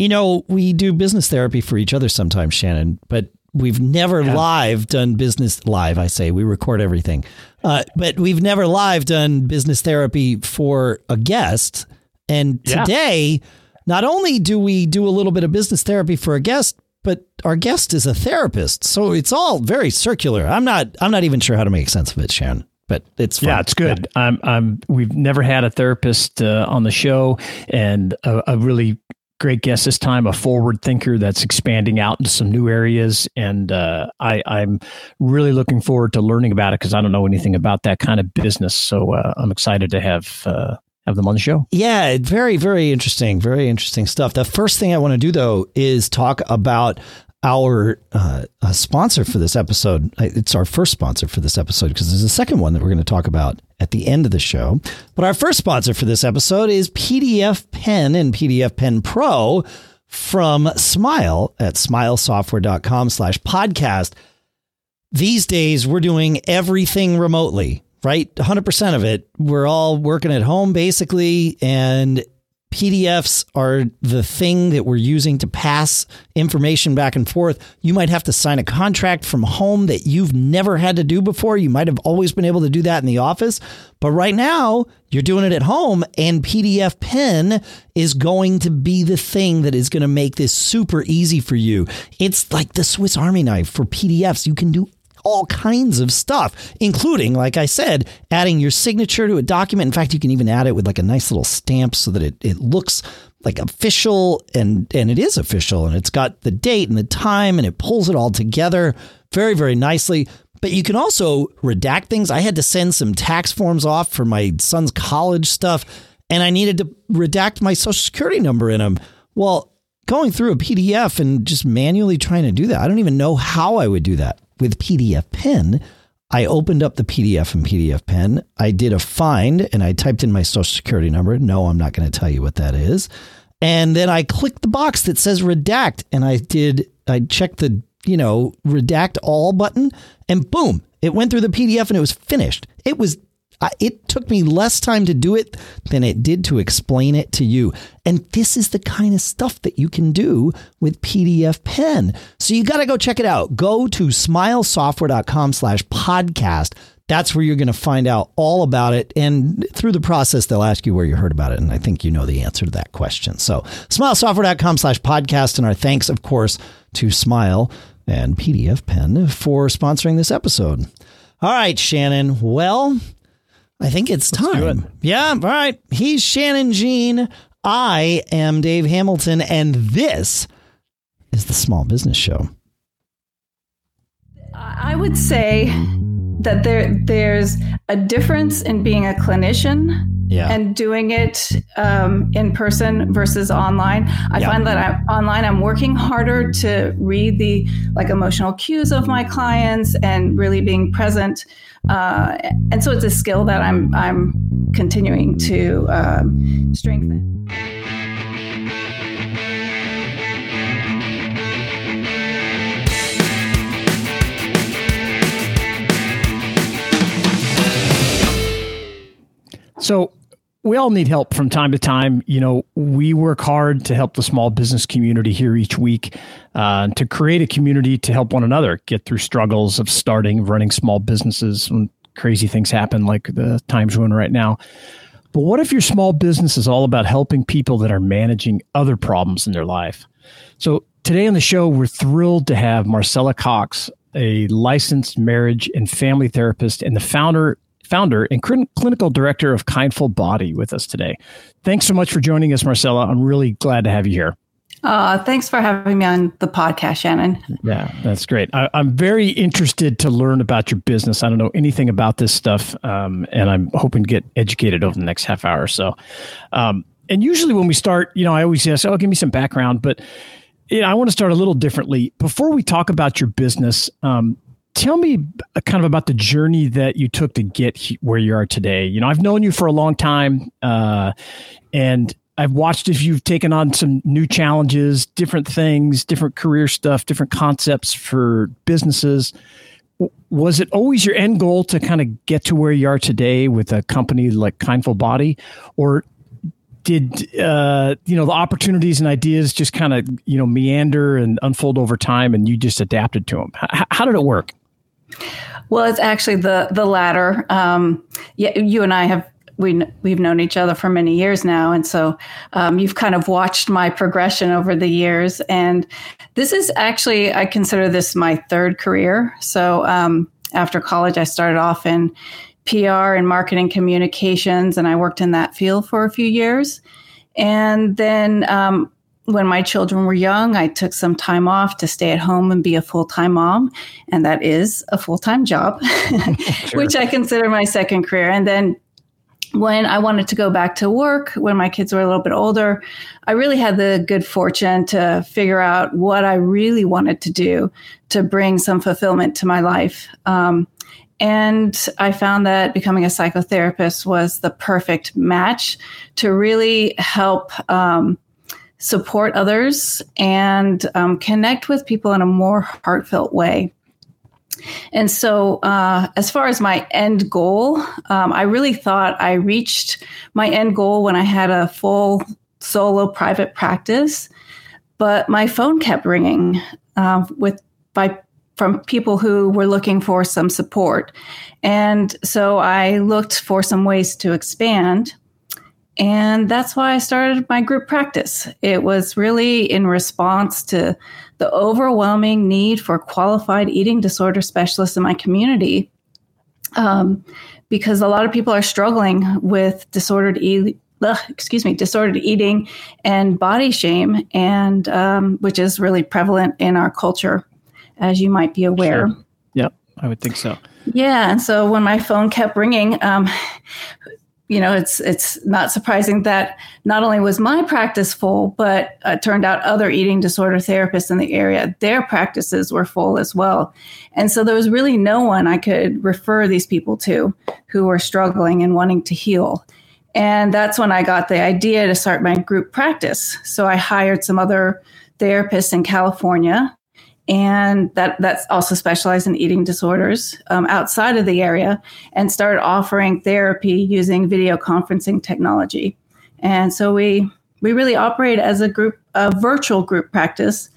You know, we do business therapy for each other sometimes, Shannon, but we've never yeah. live done business live. I say we record everything, uh, but we've never live done business therapy for a guest. And today, yeah. not only do we do a little bit of business therapy for a guest, but our guest is a therapist, so it's all very circular. I'm not. I'm not even sure how to make sense of it, Shannon but it's fun. yeah, it's good. Yeah. I'm, I'm. We've never had a therapist uh, on the show, and a, a, really great guest this time, a forward thinker that's expanding out into some new areas, and uh, I, I'm really looking forward to learning about it because I don't know anything about that kind of business. So uh, I'm excited to have. Uh, have them on the show. Yeah, very, very interesting. Very interesting stuff. The first thing I want to do, though, is talk about our uh, sponsor for this episode. It's our first sponsor for this episode because there's a second one that we're going to talk about at the end of the show. But our first sponsor for this episode is PDF Pen and PDF Pen Pro from Smile at smilesoftware.com slash podcast. These days, we're doing everything remotely, right? 100% of it. We're all working at home basically. And PDFs are the thing that we're using to pass information back and forth. You might have to sign a contract from home that you've never had to do before. You might have always been able to do that in the office. But right now, you're doing it at home, and PDF Pen is going to be the thing that is going to make this super easy for you. It's like the Swiss Army knife for PDFs. You can do all kinds of stuff, including, like I said, adding your signature to a document. In fact, you can even add it with like a nice little stamp so that it, it looks like official and and it is official and it's got the date and the time and it pulls it all together very, very nicely. But you can also redact things. I had to send some tax forms off for my son's college stuff and I needed to redact my social security number in them. Well, going through a PDF and just manually trying to do that, I don't even know how I would do that with PDF Pen, I opened up the PDF in PDF Pen. I did a find and I typed in my social security number. No, I'm not going to tell you what that is. And then I clicked the box that says redact and I did, I checked the, you know, redact all button and boom, it went through the PDF and it was finished. It was I, it took me less time to do it than it did to explain it to you. And this is the kind of stuff that you can do with PDF Pen. So you got to go check it out. Go to smilesoftware.com slash podcast. That's where you're going to find out all about it. And through the process, they'll ask you where you heard about it. And I think you know the answer to that question. So smilesoftware.com slash podcast. And our thanks, of course, to Smile and PDF Pen for sponsoring this episode. All right, Shannon. Well, I think it's time. It. Yeah, all right. He's Shannon Jean. I am Dave Hamilton, and this is the Small Business Show. I would say that there there's a difference in being a clinician yeah. and doing it um, in person versus online. I yeah. find that I'm online. I'm working harder to read the like emotional cues of my clients and really being present. Uh, and so it's a skill that I'm I'm continuing to um, strengthen. So we all need help from time to time. You know, we work hard to help the small business community here each week uh, to create a community to help one another get through struggles of starting, running small businesses when crazy things happen, like the times we're in right now. But what if your small business is all about helping people that are managing other problems in their life? So today on the show, we're thrilled to have Marcella Cox, a licensed marriage and family therapist and the founder founder and clinical director of Kindful Body, with us today. Thanks so much for joining us, Marcella. I'm really glad to have you here. Uh, thanks for having me on the podcast, Shannon. Yeah, that's great. I, am very interested to learn about your business. I don't know anything about this stuff, um, and I'm hoping to get educated over the next half hour or so. Um, and usually, when we start, you know, I always say, "Oh, give me some background," but you know, I want to start a little differently. Before we talk about your business, um, tell me kind of about the journey that you took to get where you are today. You know, I've known you for a long time, uh, and I've watched if you've taken on some new challenges, different things, different career stuff, different concepts for businesses. Was it always your end goal to kind of get to where you are today with a company like Kindful Body, or did uh, you know the opportunities and ideas just kind of you know meander and unfold over time, and you just adapted to them? H- how did it work? Well, it's actually the the latter. Um, yeah, you and I have we we've known each other for many years now, and so um, you've kind of watched my progression over the years. And this is actually I consider this my third career. So um, after college, I started off in PR and marketing communications, and I worked in that field for a few years. And then um, when my children were young, I took some time off to stay at home and be a full time mom. And that is a full time job, sure. which I consider my second career. And then when I wanted to go back to work, when my kids were a little bit older, I really had the good fortune to figure out what I really wanted to do to bring some fulfillment to my life. Um, and I found that becoming a psychotherapist was the perfect match to really help um, support others and um, connect with people in a more heartfelt way. And so, uh, as far as my end goal, um, I really thought I reached my end goal when I had a full solo private practice, but my phone kept ringing uh, with by from people who were looking for some support. And so I looked for some ways to expand. And that's why I started my group practice. It was really in response to the overwhelming need for qualified eating disorder specialists in my community. Um, because a lot of people are struggling with disordered eating excuse me, disordered eating and body shame, and um, which is really prevalent in our culture as you might be aware. Sure. Yep, I would think so. Yeah, and so when my phone kept ringing, um, you know, it's it's not surprising that not only was my practice full, but uh, turned out other eating disorder therapists in the area, their practices were full as well. And so there was really no one I could refer these people to who were struggling and wanting to heal. And that's when I got the idea to start my group practice. So I hired some other therapists in California and that that's also specialized in eating disorders um, outside of the area and started offering therapy using video conferencing technology. And so we we really operate as a group a virtual group practice.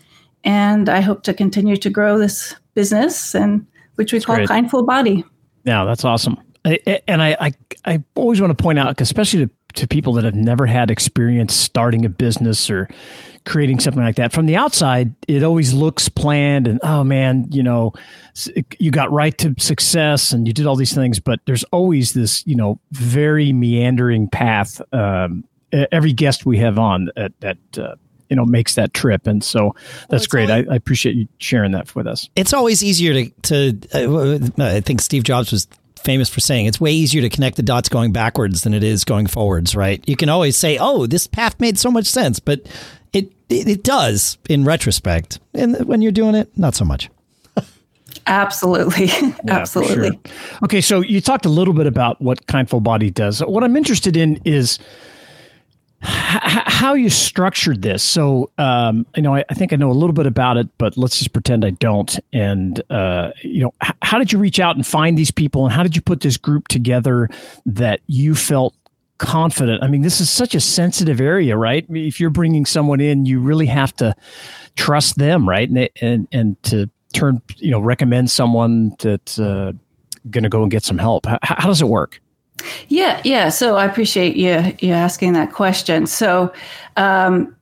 And i hope to continue to grow this business and which we that's call great. kindful body. Yeah that's awesome. I, and I, I i always want to point out especially to to people that have never had experience starting a business or creating something like that. From the outside, it always looks planned and oh man, you know, you got right to success and you did all these things, but there's always this, you know, very meandering path. Um, every guest we have on that, that uh, you know makes that trip and so that's well, great always, I, I, appreciate you sharing that with us it's always easier to to uh, i think steve jobs was famous for saying it's way easier to connect the dots going backwards than it is going forwards, right? You can always say, "Oh, this path made so much sense," but it it, it does in retrospect. And when you're doing it, not so much. Absolutely. Yeah, Absolutely. Sure. Okay, so you talked a little bit about what Kindful Body does. What I'm interested in is how you structured this. So, um, you know, I, I, think I know a little bit about it, but let's just pretend I don't. And, uh, you know, h- how did you reach out and find these people? And how did you put this group together that you felt confident? I mean, this is such a sensitive area, right? If you're bringing someone in, you really have to trust them, right? And, and, and to turn, you know, recommend someone that's uh, going to go and get some help. How, how does it work? Yeah, yeah. So I appreciate you you asking that question. So um,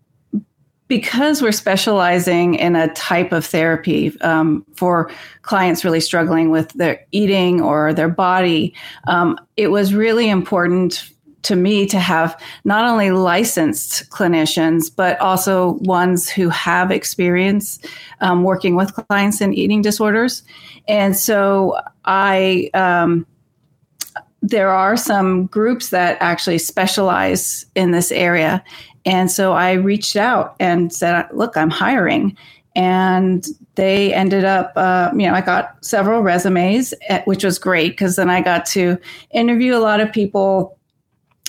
because we're specializing in a type of therapy um, for clients really struggling with their eating or their body, um, it was really important to me to have not only licensed clinicians but also ones who have experience um, working with clients in eating disorders and so i um, there are some groups that actually specialize in this area. And so I reached out and said, look, I'm hiring. And they ended up, uh, you know, I got several resumes, eh, which was great because then I got to interview a lot of people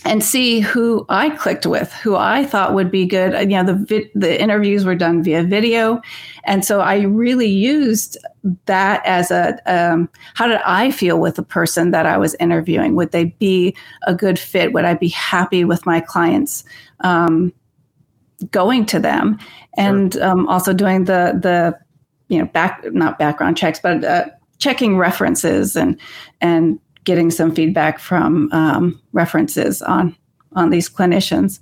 and see who I clicked with, who I thought would be good. You know, the vi- the interviews were done via video, and so I really used that as a um, how did I feel with the person that I was interviewing? Would they be a good fit? Would I be happy with my clients um, going to them? And sure. um, also doing the the you know back not background checks, but uh, checking references and and getting some feedback from um, references on on these clinicians.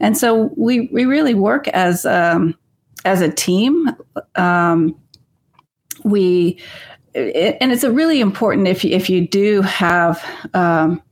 And so we we really work as um, as a team. Um, we it, and it's a really important if you, if you do have um,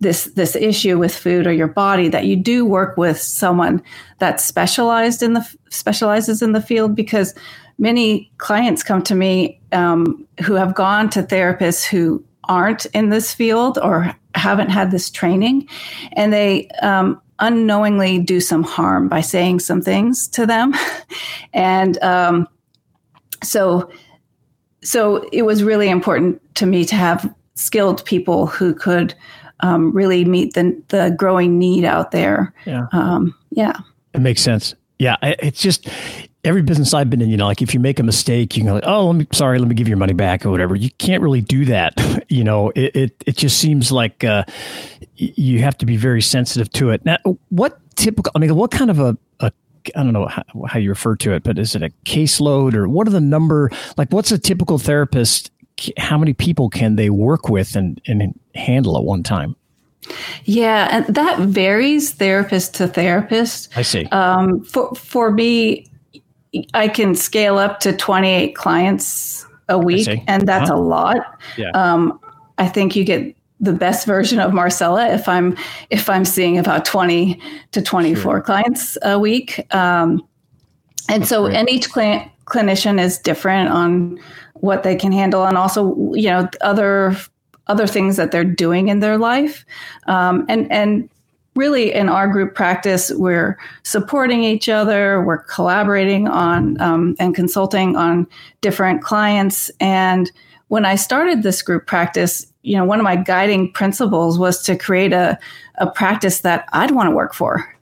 this this issue with food or your body that you do work with someone that's specialized in the specializes in the field because many clients come to me um, who have gone to therapists who aren't in this field or haven't had this training, and they um, unknowingly do some harm by saying some things to them, and um, so so it was really important to me to have skilled people who could um, really meet the the growing need out there. Yeah, um, yeah, it makes sense. Yeah, it's just every business I've been in, you know, like if you make a mistake, you can go like, oh, let me, sorry, let me give you your money back or whatever. You can't really do that. you know, it, it, it just seems like uh, you have to be very sensitive to it. Now, what typical, I mean, what kind of a, a I don't know how, how you refer to it, but is it a caseload or what are the number, like what's a typical therapist? How many people can they work with and, and handle at one time? Yeah, and that varies therapist to therapist. I see. Um, for for me, I can scale up to 28 clients a week, and that's uh-huh. a lot. Yeah. Um, I think you get the best version of Marcella if I'm if I'm seeing about 20 to 24 sure. clients a week. Um, and that's so, great. and each client clinician is different on what they can handle, and also you know other other things that they're doing in their life, um, and and really in our group practice, we're supporting each other, we're collaborating on um, and consulting on different clients. And when I started this group practice, you know, one of my guiding principles was to create a, a practice that I'd want to work for.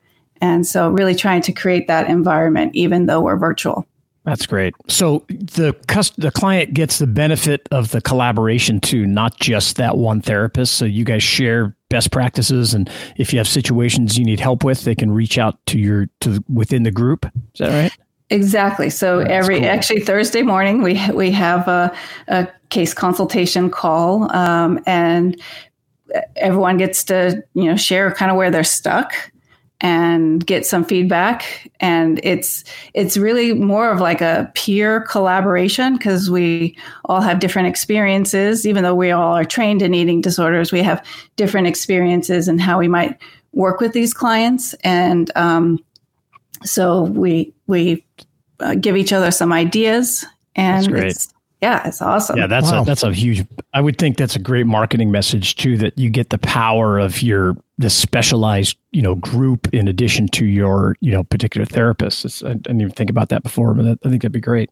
And so, really trying to create that environment, even though we're virtual. That's great. So the cust- the client gets the benefit of the collaboration too, not just that one therapist. So you guys share best practices, and if you have situations you need help with, they can reach out to your to within the group. Is that right? Exactly. So That's every cool. actually Thursday morning we we have a, a case consultation call, um, and everyone gets to you know share kind of where they're stuck and get some feedback. And it's it's really more of like a peer collaboration because we all have different experiences. Even though we all are trained in eating disorders we have different experiences and how we might work with these clients. And um, so we we uh, give each other some ideas. And it's yeah, it's awesome. Yeah, that's wow. a that's a huge. I would think that's a great marketing message too. That you get the power of your the specialized you know group in addition to your you know particular therapist. It's, I, I didn't even think about that before, but that, I think that'd be great.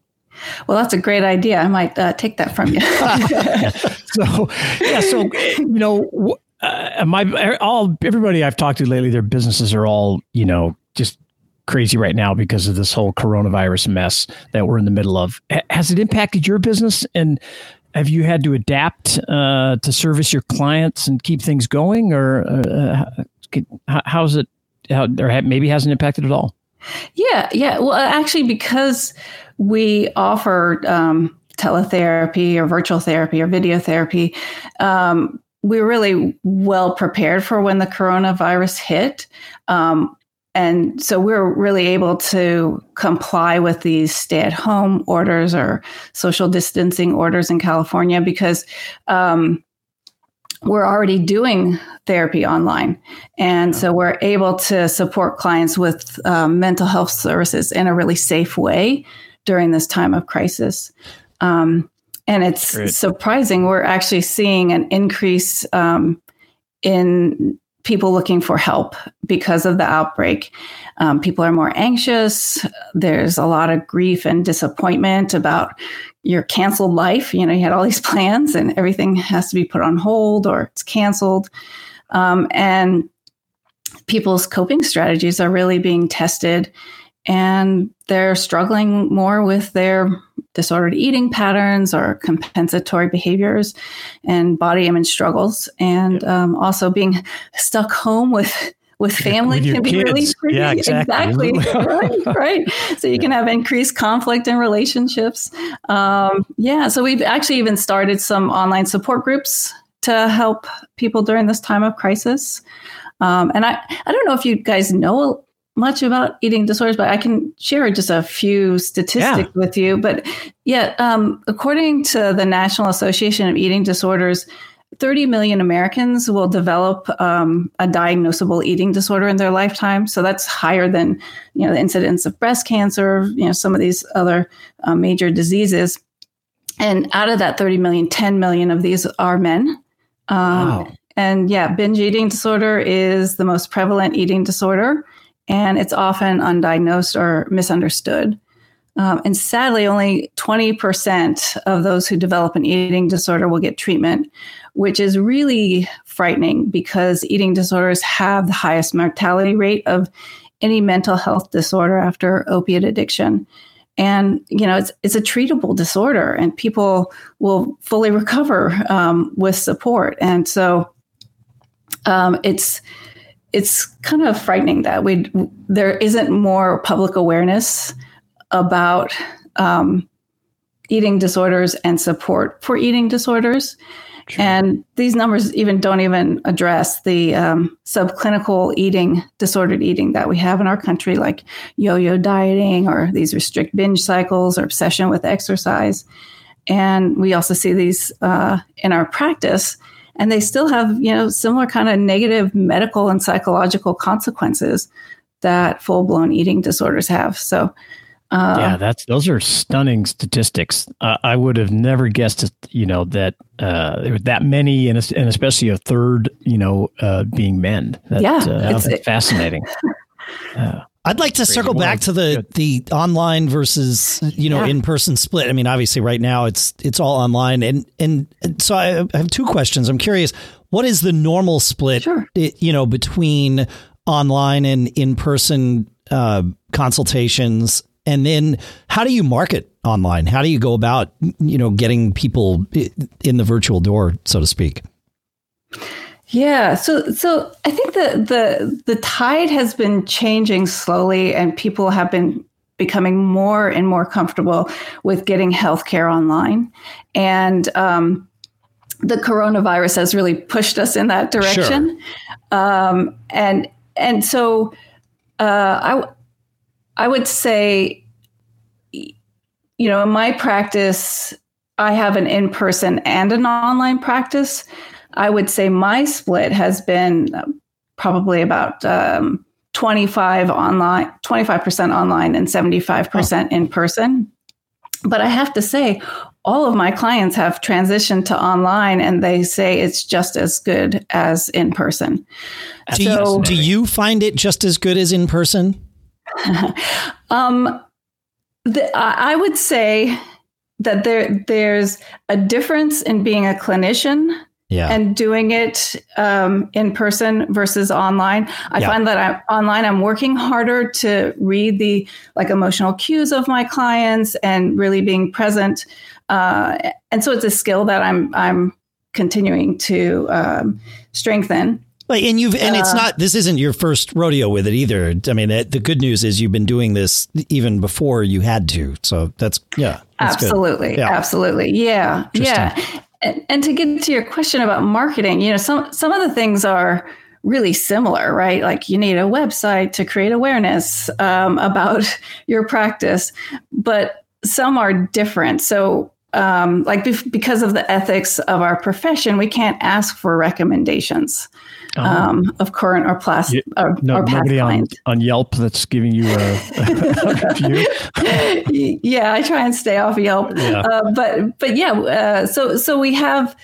Well, that's a great idea. I might uh, take that from you. so yeah, so you know, uh, my all everybody I've talked to lately, their businesses are all you know just crazy right now because of this whole coronavirus mess that we're in the middle of. Has it impacted your business? And have you had to adapt uh, to service your clients and keep things going, or uh, how's it? How, or maybe hasn't impacted at all? Yeah, yeah. Well, actually, because we offer um, teletherapy or virtual therapy or video therapy, um, we're really well prepared for when the coronavirus hit. Um, and so we're really able to comply with these stay at home orders or social distancing orders in California because um, we're already doing therapy online. And so we're able to support clients with um, mental health services in a really safe way during this time of crisis. Um, and it's Great. surprising, we're actually seeing an increase um, in people looking for help because of the outbreak. Um, people are more anxious. There's a lot of grief and disappointment about your canceled life. You know, you had all these plans and everything has to be put on hold or it's canceled. Um, and people's coping strategies are really being tested and they're struggling more with their disordered eating patterns or compensatory behaviors and body image struggles and um, also being stuck home with with family with can be kids. really tricky. Yeah, exactly. exactly. right, right. So you can have increased conflict in relationships. Um, yeah. So we've actually even started some online support groups to help people during this time of crisis. Um, and I, I don't know if you guys know much about eating disorders, but I can share just a few statistics yeah. with you. But yeah, um, according to the National Association of Eating Disorders, 30 million Americans will develop um, a diagnosable eating disorder in their lifetime. So that's higher than you know the incidence of breast cancer, you know some of these other uh, major diseases. And out of that 30 million, 10 million of these are men. Um, wow. And yeah, binge eating disorder is the most prevalent eating disorder, and it's often undiagnosed or misunderstood. Um, and sadly, only 20% of those who develop an eating disorder will get treatment, which is really frightening because eating disorders have the highest mortality rate of any mental health disorder after opiate addiction. And you know it's it's a treatable disorder, and people will fully recover um, with support. And so um, it's it's kind of frightening that we there isn't more public awareness about um, eating disorders and support for eating disorders. And these numbers even don't even address the um, subclinical eating, disordered eating that we have in our country, like yo yo dieting or these restrict binge cycles or obsession with exercise. And we also see these uh, in our practice, and they still have, you know, similar kind of negative medical and psychological consequences that full blown eating disorders have. So, uh, yeah, that's those are stunning statistics. Uh, I would have never guessed, you know, that uh, there were that many, and, and especially a third, you know, uh, being men. That, yeah, uh, it's, fascinating. I'd like to circle back to the the online versus you know yeah. in person split. I mean, obviously, right now it's it's all online, and and, so I have two questions. I'm curious, what is the normal split? Sure. You know, between online and in person uh, consultations and then how do you market online? How do you go about, you know, getting people in the virtual door, so to speak? Yeah, so so I think the the the tide has been changing slowly, and people have been becoming more and more comfortable with getting healthcare online, and um, the coronavirus has really pushed us in that direction. Sure. Um, and and so uh, I I would say, you know, in my practice, I have an in person and an online practice. I would say my split has been probably about um, 25 online, 25% online and 75% oh. in person. But I have to say, all of my clients have transitioned to online and they say it's just as good as in person. Do, so, you, do you find it just as good as in person? um, the, I would say that there there's a difference in being a clinician yeah. and doing it um, in person versus online. I yeah. find that I'm online I'm working harder to read the like emotional cues of my clients and really being present. Uh, and so it's a skill that I'm I'm continuing to um, strengthen. Like, and you've and it's uh, not this isn't your first rodeo with it either. I mean, the good news is you've been doing this even before you had to. So that's yeah, that's absolutely, yeah. absolutely, yeah, yeah. And, and to get to your question about marketing, you know, some some of the things are really similar, right? Like you need a website to create awareness um, about your practice, but some are different. So um, like because of the ethics of our profession, we can't ask for recommendations uh-huh. um, of current or, plas- or, no, or past clients. On, on Yelp that's giving you a, a review. yeah, I try and stay off Yelp, yeah. Uh, but but yeah, uh, so so we have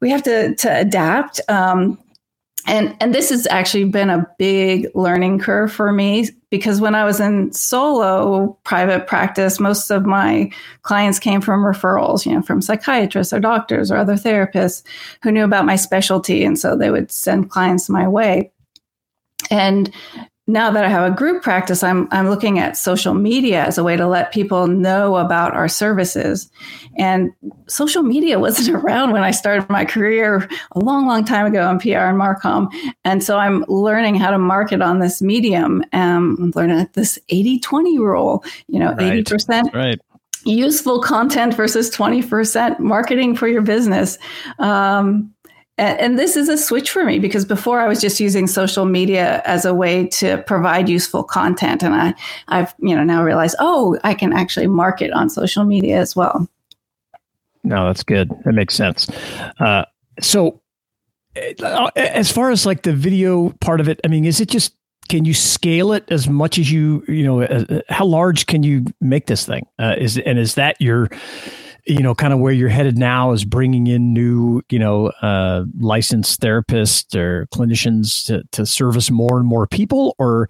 we have to to adapt. Um, and and this has actually been a big learning curve for me because when I was in solo private practice, most of my clients came from referrals, you know, from psychiatrists or doctors or other therapists who knew about my specialty, and so they would send clients my way. and now that I have a group practice, I'm I'm looking at social media as a way to let people know about our services. And social media wasn't around when I started my career a long, long time ago in PR and Marcom. And so I'm learning how to market on this medium. Um, I'm learning this 80-20 rule, you know, right. 80% right useful content versus 20% marketing for your business. Um, and, and, this is a switch for me because before I was just using social media as a way to provide useful content. And I, I've, you know, now realized, oh, I can actually market on social media as well. No, that's good. That makes sense. Uh, so uh, as far as like the video part of it, I mean, is it just can you scale it as much as you you know uh, how large can you make this thing uh, is and is that your you know kind of where you're headed now is bringing in new you know uh, licensed therapists or clinicians to, to service more and more people or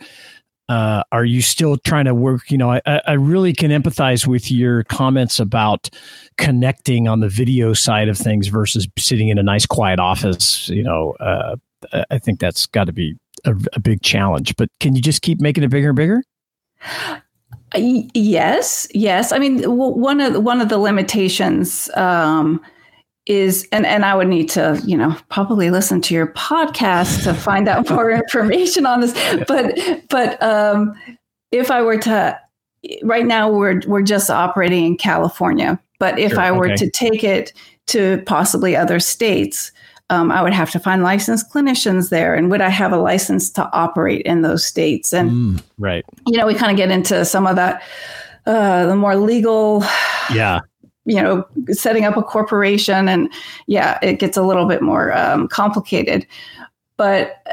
uh, are you still trying to work you know I, I really can empathize with your comments about connecting on the video side of things versus sitting in a nice quiet office you know uh, i think that's got to be a, a big challenge. But can you just keep making it bigger and bigger? Yes, yes. I mean, one of the, one of the limitations um, is, and and I would need to, you know, probably listen to your podcast to find out more information on this. But but um, if I were to, right now we're we're just operating in California. But if sure, I were okay. to take it to possibly other states, um, I would have to find licensed clinicians there. And would I have a license to operate in those states? And, mm, right. You know, we kind of get into some of that, uh, the more legal. Yeah. You know, setting up a corporation. And yeah, it gets a little bit more um, complicated. But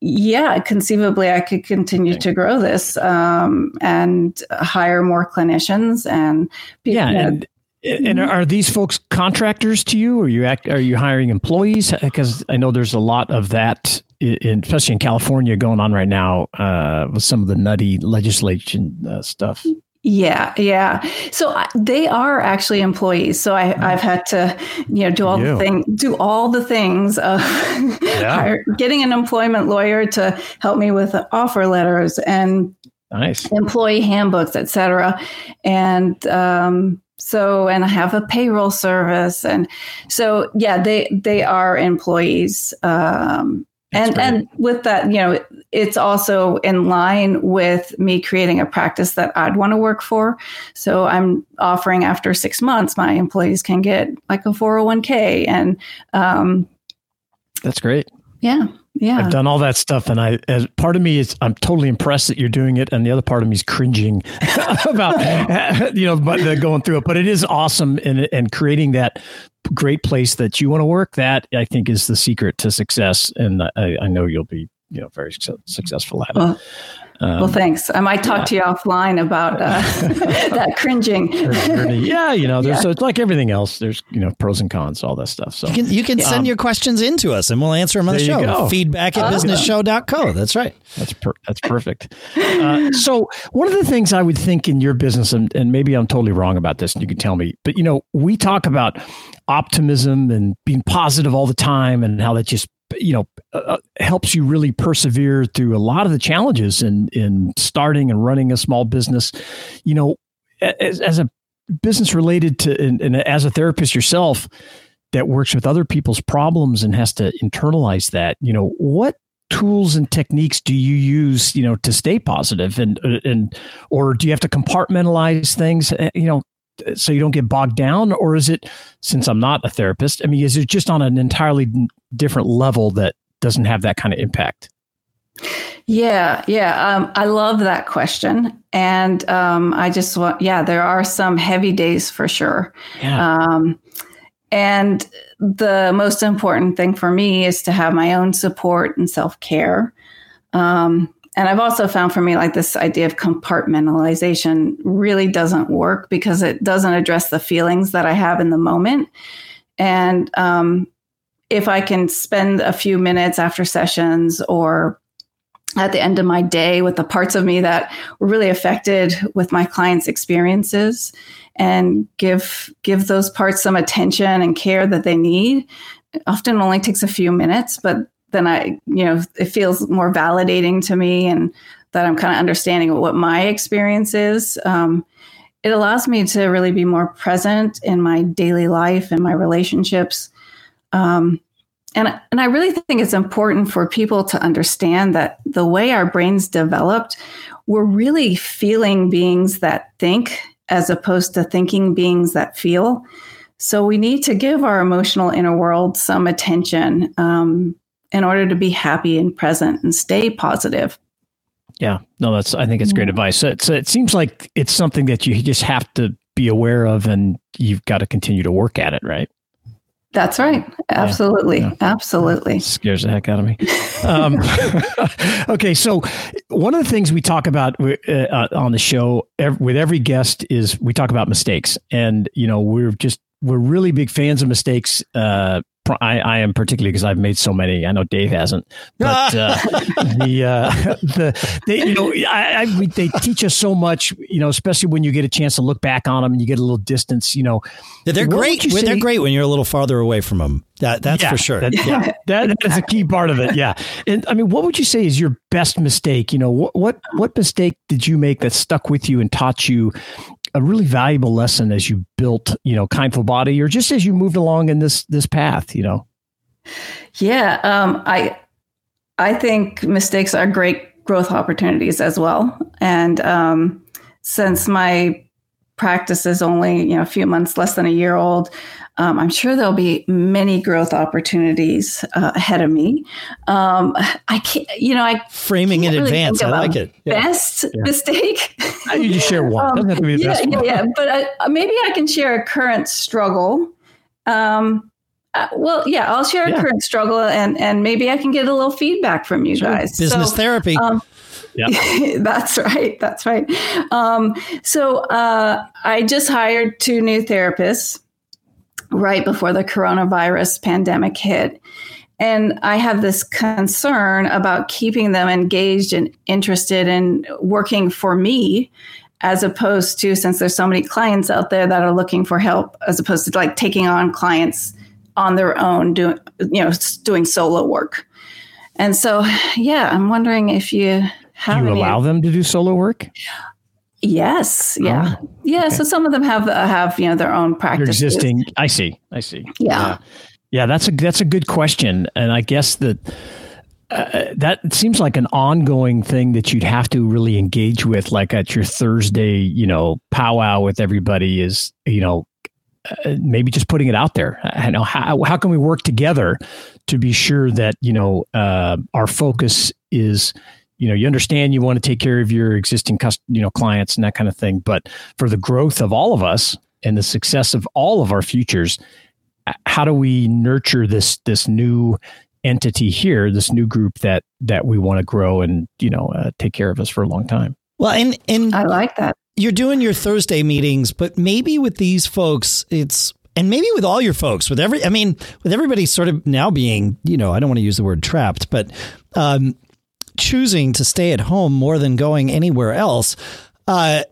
yeah, conceivably, I could continue to grow this um, and hire more clinicians and people, yeah, and and mm-hmm. are these folks contractors to you? Or are you act, are you hiring employees? Because I know there's a lot of that, in, especially in California, going on right now uh, with some of the nutty legislation uh, stuff. Yeah, yeah. So they are actually employees. So I, have had to, you know, do all you. the thing, do all the things of yeah. getting an employment lawyer to help me with offer letters and nice employee handbooks, et cetera. And um, so and i have a payroll service and so yeah they they are employees um, and and with that you know it's also in line with me creating a practice that i'd want to work for. So i'm offering after six months my employees can get like a 401k and um, that's great. Yeah yeah. I've done all that stuff, and I, as part of me is, I'm totally impressed that you're doing it, and the other part of me is cringing about, you know, but going through it. But it is awesome, and and creating that great place that you want to work. That I think is the secret to success, and I, I know you'll be, you know, very successful at it. Well, um, well, thanks. I might talk yeah. to you offline about uh, that cringing. yeah, you know, there's yeah. so it's like everything else. There's you know pros and cons, all that stuff. So you can, you can send um, your questions in to us, and we'll answer them on the show. Feedback at uh, businessshow.co. That's right. That's per- that's perfect. Uh, so one of the things I would think in your business, and, and maybe I'm totally wrong about this, and you can tell me, but you know, we talk about optimism and being positive all the time, and how that just you know uh, uh, helps you really persevere through a lot of the challenges in in starting and running a small business. You know as, as a business related to and, and, as a therapist yourself that works with other people's problems and has to internalize that you know what tools and techniques do you use you know to stay positive and uh, and or do you have to compartmentalize things? Uh, you know so you don't get bogged down or is it since i'm not a therapist i mean is it just on an entirely different level that doesn't have that kind of impact? Yeah yeah um, i love that question and um, i just want yeah there are some heavy days for sure. Yeah. Um, and the most important thing for me is to have my own support and self-care. Um, and I've also found for me, like this idea of compartmentalization really doesn't work because it doesn't address the feelings that I have in the moment. And um, if I can spend a few minutes after sessions or at the end of my day with the parts of me that were really affected with my clients' experiences and give give those parts some attention and care that they need. Often only takes a few minutes, but then I, you know, it feels more validating to me and that I'm kind of understanding what my experience is. Um, it allows me to really be more present in my daily life and my relationships. Um, and, and I really think it's important for people to understand that the way our brains developed, we're really feeling beings that think as opposed to thinking beings that feel. So we need to give our emotional inner world some attention um, in order to be happy and present and stay positive. Yeah, no, that's. I think it's great advice. So it seems like it's something that you just have to be aware of, and you've got to continue to work at it, right? That's right. Absolutely. Yeah, yeah. Absolutely. Scares the heck out of me. Um, okay. So, one of the things we talk about uh, on the show every, with every guest is we talk about mistakes. And, you know, we're just, we're really big fans of mistakes. Uh, I, I am particularly because I've made so many. I know Dave hasn't, but uh, the uh, the they you know I, I we, they teach us so much. You know, especially when you get a chance to look back on them and you get a little distance. You know, yeah, they're great. They're great when you're a little farther away from them. That that's yeah, for sure. That, yeah, that, that is a key part of it. Yeah, and I mean, what would you say is your best mistake? You know, what what what mistake did you make that stuck with you and taught you a really valuable lesson as you built, you know, Kindful Body, or just as you moved along in this this path, you know? Yeah, um, I I think mistakes are great growth opportunities as well. And um, since my practice is only you know a few months less than a year old, um, I'm sure there'll be many growth opportunities uh, ahead of me. Um, I can't, you know, I framing in really advance. I like it. Yeah. Best yeah. mistake. you just share one. Um, Doesn't have to be the yeah, best yeah, one. yeah. But I, uh, maybe I can share a current struggle. Um, uh, well, yeah, I'll share a current struggle, and and maybe I can get a little feedback from you sure. guys. Business so, therapy. Um, yeah. that's right. That's right. Um, so uh, I just hired two new therapists right before the coronavirus pandemic hit. And I have this concern about keeping them engaged and interested in working for me as opposed to since there's so many clients out there that are looking for help as opposed to like taking on clients on their own doing you know doing solo work and so yeah i'm wondering if you have do you allow them to do solo work Yes. Yeah. Oh, yeah. Okay. So some of them have uh, have you know their own practice. Existing. I see. I see. Yeah. yeah. yeah. That's a that's a good question, and I guess that. Uh, that seems like an ongoing thing that you'd have to really engage with, like at your Thursday, you know, powwow with everybody. Is you know, uh, maybe just putting it out there. I know how how can we work together to be sure that you know uh, our focus is you know you understand you want to take care of your existing you know clients and that kind of thing but for the growth of all of us and the success of all of our futures how do we nurture this this new entity here this new group that that we want to grow and you know uh, take care of us for a long time? Well and and i like that. you're doing your thursday meetings but maybe with these folks it's and maybe with all your folks with every i mean with everybody sort of now being you know i don't want to use the word trapped but um, choosing to stay at home more than going anywhere else, uh,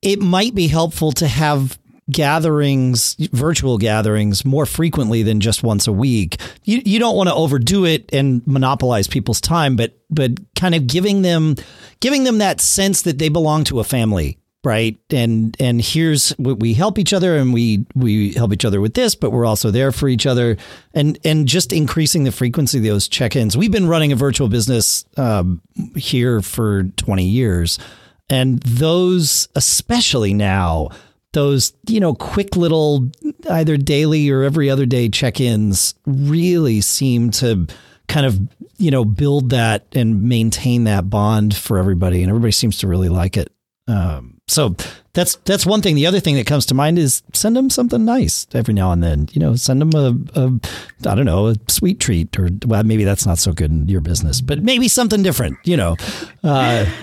it might be helpful to have gatherings, virtual gatherings, more frequently than just once a week. You you don't want to overdo it and monopolize people's time, but but kind of giving them giving them that sense that they belong to a family right? And and here's what we help each other and we we help each other with this but we're also there for each other. And and just increasing the frequency of those check-ins. We've been running a virtual business um, here for 20 years. And those especially now those you know quick little either daily or every other day check-ins really seem to kind of you know build that and maintain that bond for everybody. And everybody seems to really like it um, so that's that's one thing. The other thing that comes to mind is send them something nice every now and then. You know, send them a, a I don't know a sweet treat or well maybe that's not so good in your business, but maybe something different. You know. Uh,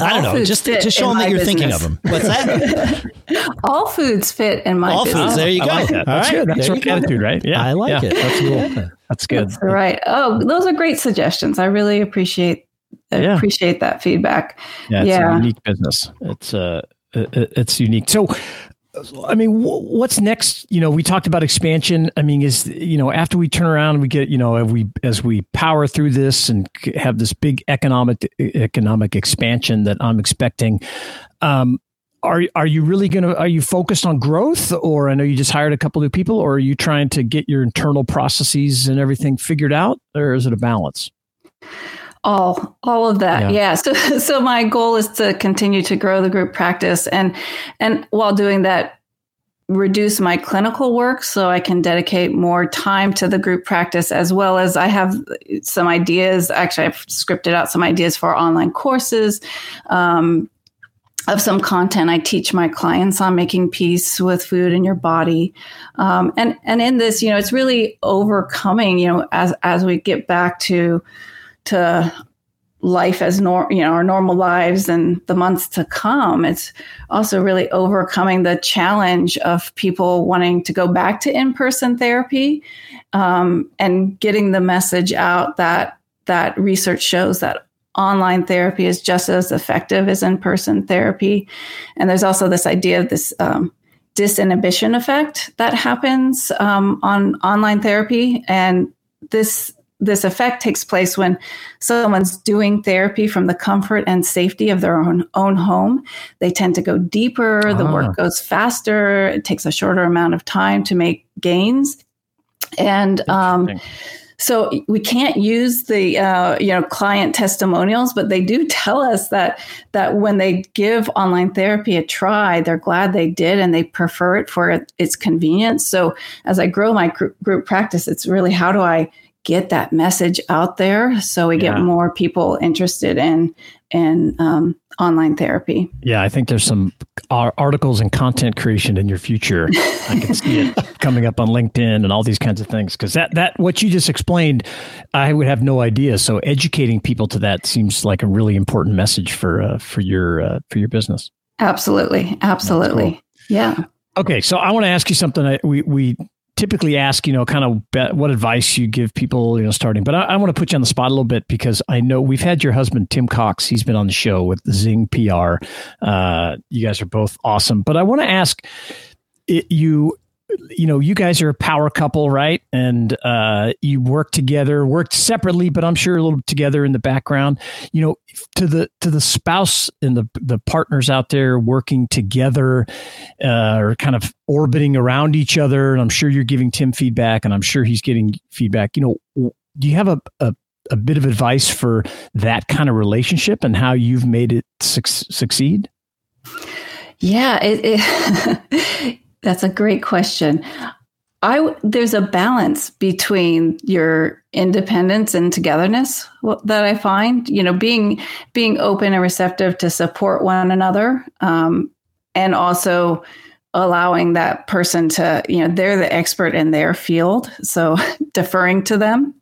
I don't know. Just just show them that you're business. thinking of them. What's that? All foods fit in my All business. foods. There you go. Like that. That's good. That's right attitude, right? Yeah, I like yeah. it. That's cool. That's good. That's right. Oh, those are great suggestions. I really appreciate I yeah. appreciate that feedback. Yeah, it's yeah. a unique business. It's uh, it's unique. So, I mean, what's next? You know, we talked about expansion. I mean, is you know, after we turn around and we get, you know, as we as we power through this and have this big economic economic expansion that I'm expecting, um, are are you really going to are you focused on growth or I know you just hired a couple new people or are you trying to get your internal processes and everything figured out or is it a balance? All all of that yeah. yeah. so so my goal is to continue to grow the group practice and and while doing that reduce my clinical work so i can dedicate more time to the group practice as well as i have some ideas actually i've scripted out some ideas for online courses um, of some content I teach my clients on making peace with food in your body, um, and and in this, you know, it's really overcoming. You know, as as we get back to to life as nor you know our normal lives and the months to come it's also really overcoming the challenge of people wanting to go back to in-person therapy um, and getting the message out that that research shows that online therapy is just as effective as in-person therapy. And there's also this idea of this um, disinhibition effect that happens um, on online therapy. And this this effect takes place when someone's doing therapy from the comfort and safety of their own, own home. They tend to go deeper, ah. the work ah. goes faster, it takes a shorter amount of time to make gains. And um, so we can't use the uh, you know client testimonials, but they do tell us that that when they give online therapy a try, they're glad they did and they prefer it for its convenience. So as I grow my group practice, it's really how do I get that message out there so we yeah. get more people interested in in um, online therapy. Yeah, I think there's some articles and content creation in your future. I can see it coming up on LinkedIn and all these kinds of things because that that what you just explained, I would have no idea. So educating people to that seems like a really important message for uh, for your uh, for your business. Absolutely, absolutely, cool. yeah. Okay, so I want to ask you something. I, we we typically ask, you know, kind of what advice you give people, you know, starting. But I, I, want to put you on the spot a little bit because I know we've had your husband Tim Cox. He's been on the show with Zing PR. Uh, you guys are both awesome. But I want to ask it, you you know, you guys are a power couple, right? And uh, you work together, worked separately, but I'm sure a little together in the background. You know, to the to the spouse and the the partners out there working together, uh, or kind of orbiting around each other. And I'm sure you're giving Tim feedback, and I'm sure he's getting feedback. You know, do you have a, a a bit of advice for that kind of relationship and how you've made it su- succeed? Yeah, it, it That's a great question. I there's a balance between your independence and togetherness that I find. You know, being being open and receptive to support one another, um, and also allowing that person to you know they're the expert in their field, so deferring to them,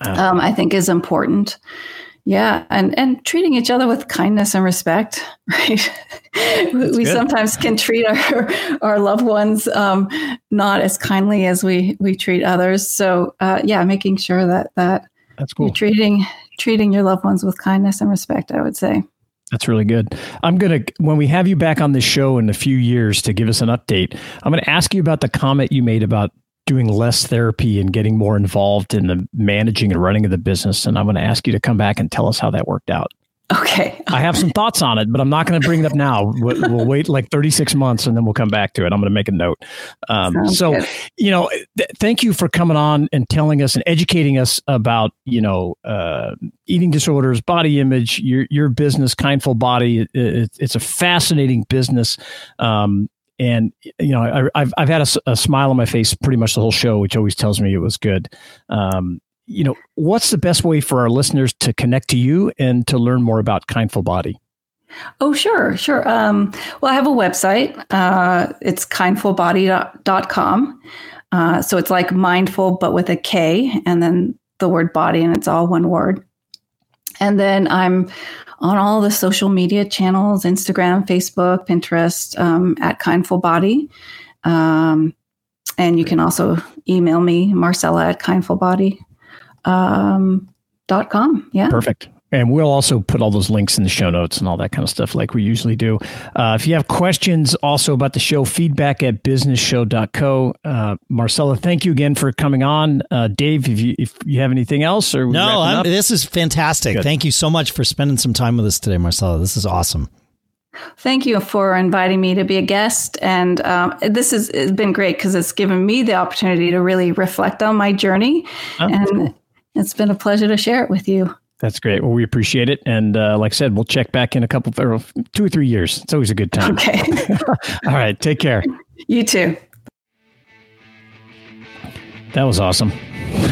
uh-huh. um, I think is important. Yeah, and and treating each other with kindness and respect, right? we good. sometimes can treat our our loved ones um, not as kindly as we we treat others. So uh, yeah, making sure that that that's cool. You're treating treating your loved ones with kindness and respect. I would say. That's really good. I'm going to, when we have you back on the show in a few years to give us an update, I'm going to ask you about the comment you made about doing less therapy and getting more involved in the managing and running of the business. And I'm going to ask you to come back and tell us how that worked out. Okay. I have some thoughts on it, but I'm not going to bring it up now. We'll, we'll, wait like 36 months and then we'll come back to it. I'm going to make a note. Um, so, good. you know, th- thank you for coming on and telling us and educating us about, you know, uh, eating disorders, body image, your, your business, Kindful Body. It, it, it's a fascinating business. Um, and you know I, have I've had a, a, smile on my face pretty much the whole show, which always tells me it was good. Um, you know, what's the best way for our listeners to connect to you and to learn more about Kindful Body? Oh, sure, sure. Um, well, I have a website. Uh, it's kindfulbody.com. Uh, so it's like mindful, but with a K and then the word body, and it's all one word. And then I'm on all the social media channels Instagram, Facebook, Pinterest um, at Kindful Body. Um, and you can also email me, Marcella at kindfulbody.com. Um. Yeah. Perfect. And we'll also put all those links in the show notes and all that kind of stuff like we usually do. Uh, if you have questions also about the show, feedback at businessshow.co. Uh, Marcella, thank you again for coming on. Uh, Dave, if you, if you have anything else or No, this is fantastic. Good. Thank you so much for spending some time with us today, Marcella. This is awesome. Thank you for inviting me to be a guest. And um, this has been great because it's given me the opportunity to really reflect on my journey. Oh, and cool. it's been a pleasure to share it with you. That's great. Well, we appreciate it. And uh, like I said, we'll check back in a couple, or two or three years. It's always a good time. Okay. All right. Take care. You too. That was awesome.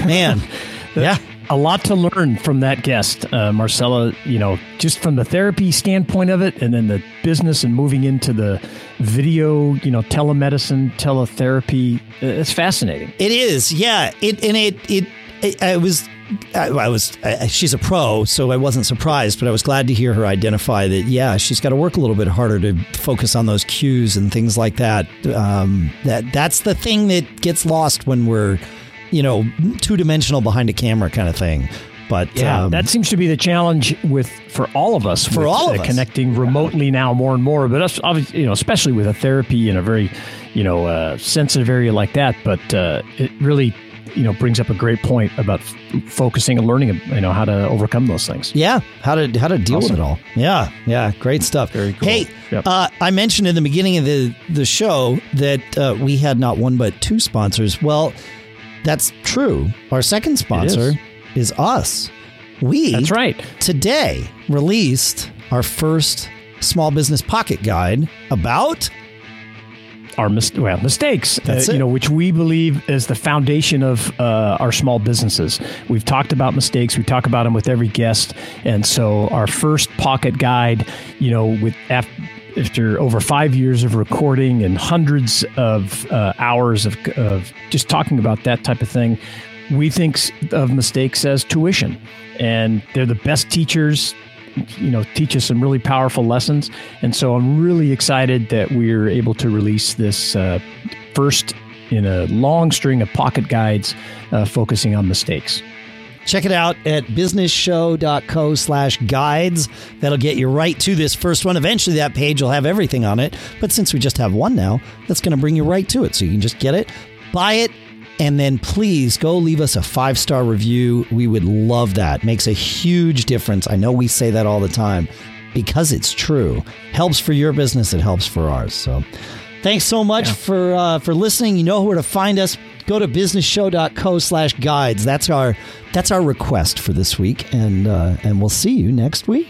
Man. yeah. A lot to learn from that guest, uh, Marcella, you know, just from the therapy standpoint of it and then the business and moving into the video, you know, telemedicine, teletherapy. It's fascinating. It is. Yeah. It, and it, it, it I was I, I was I, she's a pro, so I wasn't surprised, but I was glad to hear her identify that. Yeah, she's got to work a little bit harder to focus on those cues and things like that. Um, that that's the thing that gets lost when we're, you know, two dimensional behind a camera kind of thing. But yeah, um, that seems to be the challenge with for all of us. For all of uh, us. connecting remotely now more and more. But us, obviously, you know, especially with a therapy in a very, you know, uh, sensitive area like that. But uh, it really you know brings up a great point about f- focusing and learning you know how to overcome those things. Yeah how to how to deal awesome. with it all. Yeah yeah great stuff. Very cool. Hey yep. uh, i mentioned in the beginning of the the show that uh, we had not one but two sponsors. Well that's true. Our second sponsor is. is us. We that's right. today released our first small business pocket guide about our mis- well mistakes, uh, you know, which we believe is the foundation of uh, our small businesses. We've talked about mistakes. We talk about them with every guest, and so our first pocket guide, you know, with after over five years of recording and hundreds of uh, hours of, of just talking about that type of thing, we think of mistakes as tuition, and they're the best teachers you know teach us some really powerful lessons. And so i'm really excited that we're able to release this uh, first in a long string of pocket guides uh, focusing on mistakes. Check it out at businessshow.co slash guides. That'll get you right to this first one. Eventually that page will have everything on it. But since we just have one now that's going to bring you right to it. So you can just get it buy it and then please go leave us a five star review. We would love that. Makes a huge difference. I know we say that all the time because it's true. Helps for your business, it helps for ours. So thanks so much yeah. for uh, for listening. You know where to find us. Go to businessshow.co slash guides. That's our that's our request for this week. And uh, and we'll see you next week.